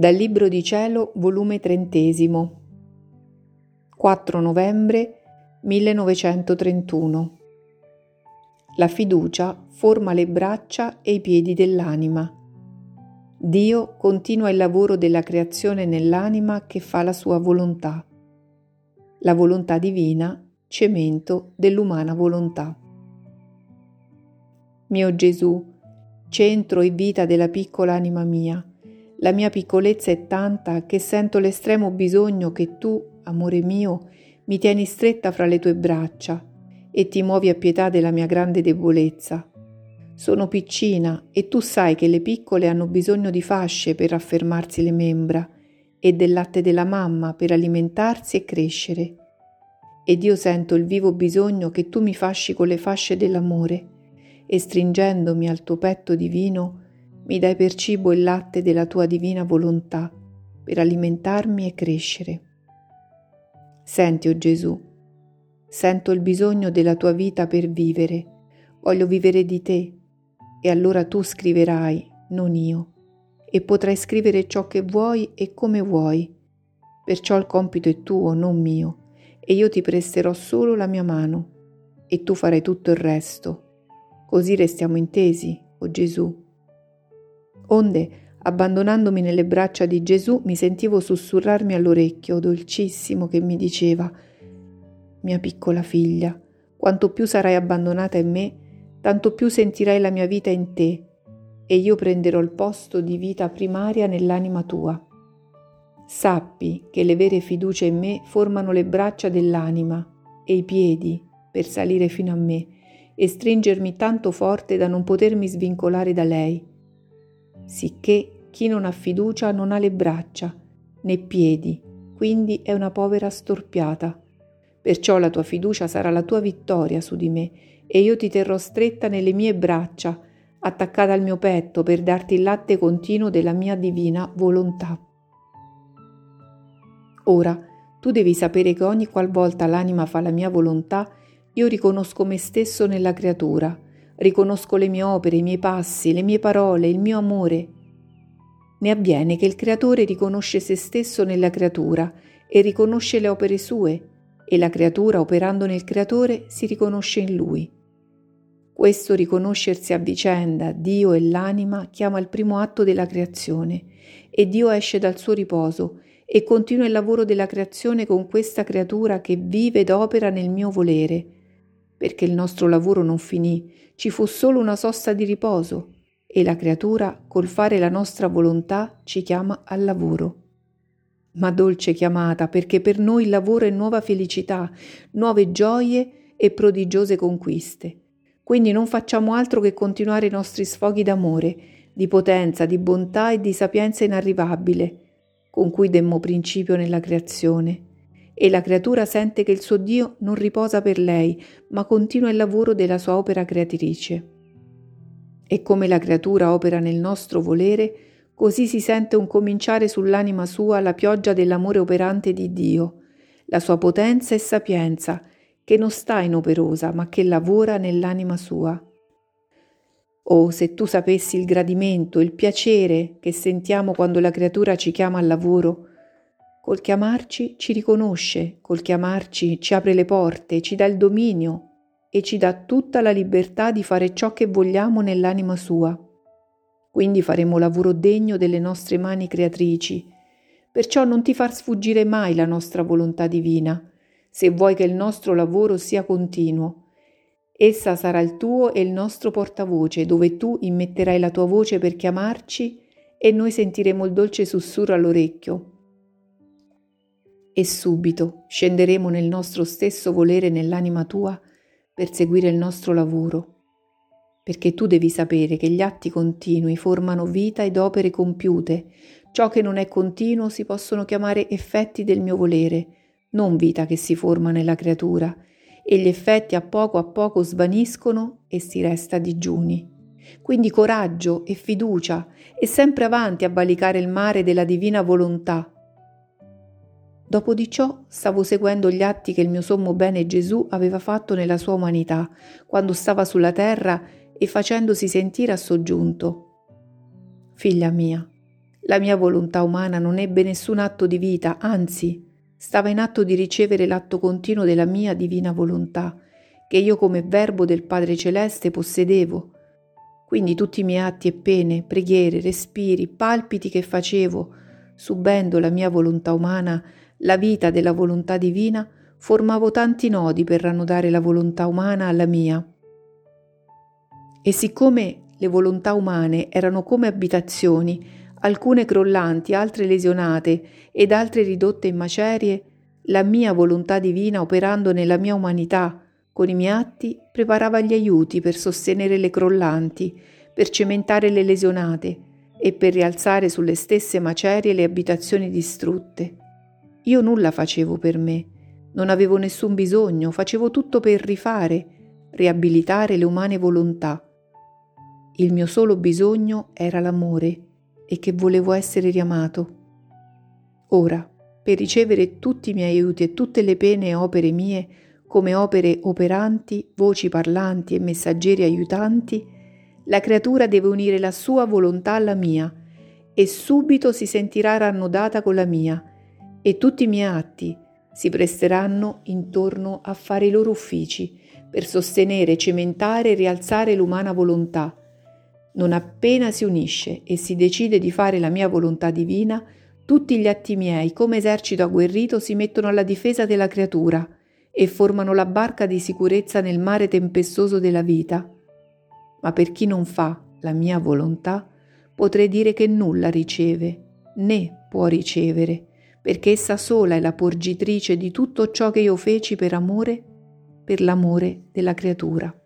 Dal Libro di Cielo, volume trentesimo, 4 novembre 1931. La fiducia forma le braccia e i piedi dell'anima. Dio continua il lavoro della creazione nell'anima che fa la sua volontà. La volontà divina, cemento dell'umana volontà. Mio Gesù, centro e vita della piccola anima mia, la mia piccolezza è tanta che sento l'estremo bisogno che tu, amore mio, mi tieni stretta fra le tue braccia e ti muovi a pietà della mia grande debolezza. Sono piccina e tu sai che le piccole hanno bisogno di fasce per raffermarsi le membra e del latte della mamma per alimentarsi e crescere. Ed io sento il vivo bisogno che tu mi fasci con le fasce dell'amore e stringendomi al tuo petto divino mi dai per cibo il latte della tua divina volontà per alimentarmi e crescere. Senti, o oh Gesù, sento il bisogno della tua vita per vivere, voglio vivere di te, e allora tu scriverai, non io, e potrai scrivere ciò che vuoi e come vuoi. Perciò il compito è tuo, non mio, e io ti presterò solo la mia mano, e tu farai tutto il resto. Così restiamo intesi, o oh Gesù. Onde, abbandonandomi nelle braccia di Gesù, mi sentivo sussurrarmi all'orecchio, dolcissimo, che mi diceva, mia piccola figlia, quanto più sarai abbandonata in me, tanto più sentirai la mia vita in te, e io prenderò il posto di vita primaria nell'anima tua. Sappi che le vere fiducie in me formano le braccia dell'anima e i piedi per salire fino a me e stringermi tanto forte da non potermi svincolare da lei sicché chi non ha fiducia non ha le braccia né piedi, quindi è una povera storpiata. Perciò la tua fiducia sarà la tua vittoria su di me, e io ti terrò stretta nelle mie braccia, attaccata al mio petto per darti il latte continuo della mia divina volontà. Ora, tu devi sapere che ogni qualvolta l'anima fa la mia volontà, io riconosco me stesso nella creatura, riconosco le mie opere, i miei passi, le mie parole, il mio amore. Ne avviene che il creatore riconosce se stesso nella creatura e riconosce le opere sue, e la creatura, operando nel creatore, si riconosce in lui. Questo riconoscersi a vicenda, Dio e l'anima, chiama il primo atto della creazione, e Dio esce dal suo riposo e continua il lavoro della creazione con questa creatura che vive ed opera nel mio volere, perché il nostro lavoro non finì, ci fu solo una sosta di riposo e la creatura, col fare la nostra volontà, ci chiama al lavoro. Ma dolce chiamata, perché per noi il lavoro è nuova felicità, nuove gioie e prodigiose conquiste. Quindi non facciamo altro che continuare i nostri sfoghi d'amore, di potenza, di bontà e di sapienza inarrivabile, con cui demmo principio nella creazione e la creatura sente che il suo Dio non riposa per lei, ma continua il lavoro della sua opera creatrice. E come la creatura opera nel nostro volere, così si sente un cominciare sull'anima sua la pioggia dell'amore operante di Dio, la sua potenza e sapienza, che non sta inoperosa, ma che lavora nell'anima sua. Oh, se tu sapessi il gradimento, il piacere che sentiamo quando la creatura ci chiama al lavoro, Col chiamarci ci riconosce, col chiamarci ci apre le porte, ci dà il dominio e ci dà tutta la libertà di fare ciò che vogliamo nell'anima sua. Quindi faremo lavoro degno delle nostre mani creatrici. Perciò non ti far sfuggire mai la nostra volontà divina, se vuoi che il nostro lavoro sia continuo. Essa sarà il tuo e il nostro portavoce, dove tu immetterai la tua voce per chiamarci e noi sentiremo il dolce sussurro all'orecchio e subito scenderemo nel nostro stesso volere nell'anima tua per seguire il nostro lavoro. Perché tu devi sapere che gli atti continui formano vita ed opere compiute. Ciò che non è continuo si possono chiamare effetti del mio volere, non vita che si forma nella creatura, e gli effetti a poco a poco svaniscono e si resta digiuni. Quindi coraggio e fiducia e sempre avanti a valicare il mare della divina volontà Dopo di ciò stavo seguendo gli atti che il mio sommo bene Gesù aveva fatto nella sua umanità, quando stava sulla terra e facendosi sentire a soggiunto. Figlia mia, La mia volontà umana non ebbe nessun atto di vita, anzi, stava in atto di ricevere l'atto continuo della mia divina volontà, che io come verbo del Padre Celeste possedevo. Quindi tutti i miei atti e pene, preghiere, respiri, palpiti che facevo, subendo la mia volontà umana, la vita della volontà divina, formavo tanti nodi per rannodare la volontà umana alla mia. E siccome le volontà umane erano come abitazioni, alcune crollanti, altre lesionate ed altre ridotte in macerie, la mia volontà divina operando nella mia umanità, con i miei atti, preparava gli aiuti per sostenere le crollanti, per cementare le lesionate e per rialzare sulle stesse macerie le abitazioni distrutte. Io nulla facevo per me, non avevo nessun bisogno, facevo tutto per rifare, riabilitare le umane volontà. Il mio solo bisogno era l'amore e che volevo essere riamato. Ora, per ricevere tutti i miei aiuti e tutte le pene e opere mie, come opere operanti, voci parlanti e messaggeri aiutanti, la creatura deve unire la sua volontà alla mia e subito si sentirà rannodata con la mia e tutti i miei atti, si presteranno intorno a fare i loro uffici per sostenere, cementare e rialzare l'umana volontà. Non appena si unisce e si decide di fare la mia volontà divina, tutti gli atti miei, come esercito agguerrito, si mettono alla difesa della creatura e formano la barca di sicurezza nel mare tempestoso della vita. Ma per chi non fa la mia volontà, potrei dire che nulla riceve, né può ricevere, perché essa sola è la porgitrice di tutto ciò che io feci per amore, per l'amore della creatura.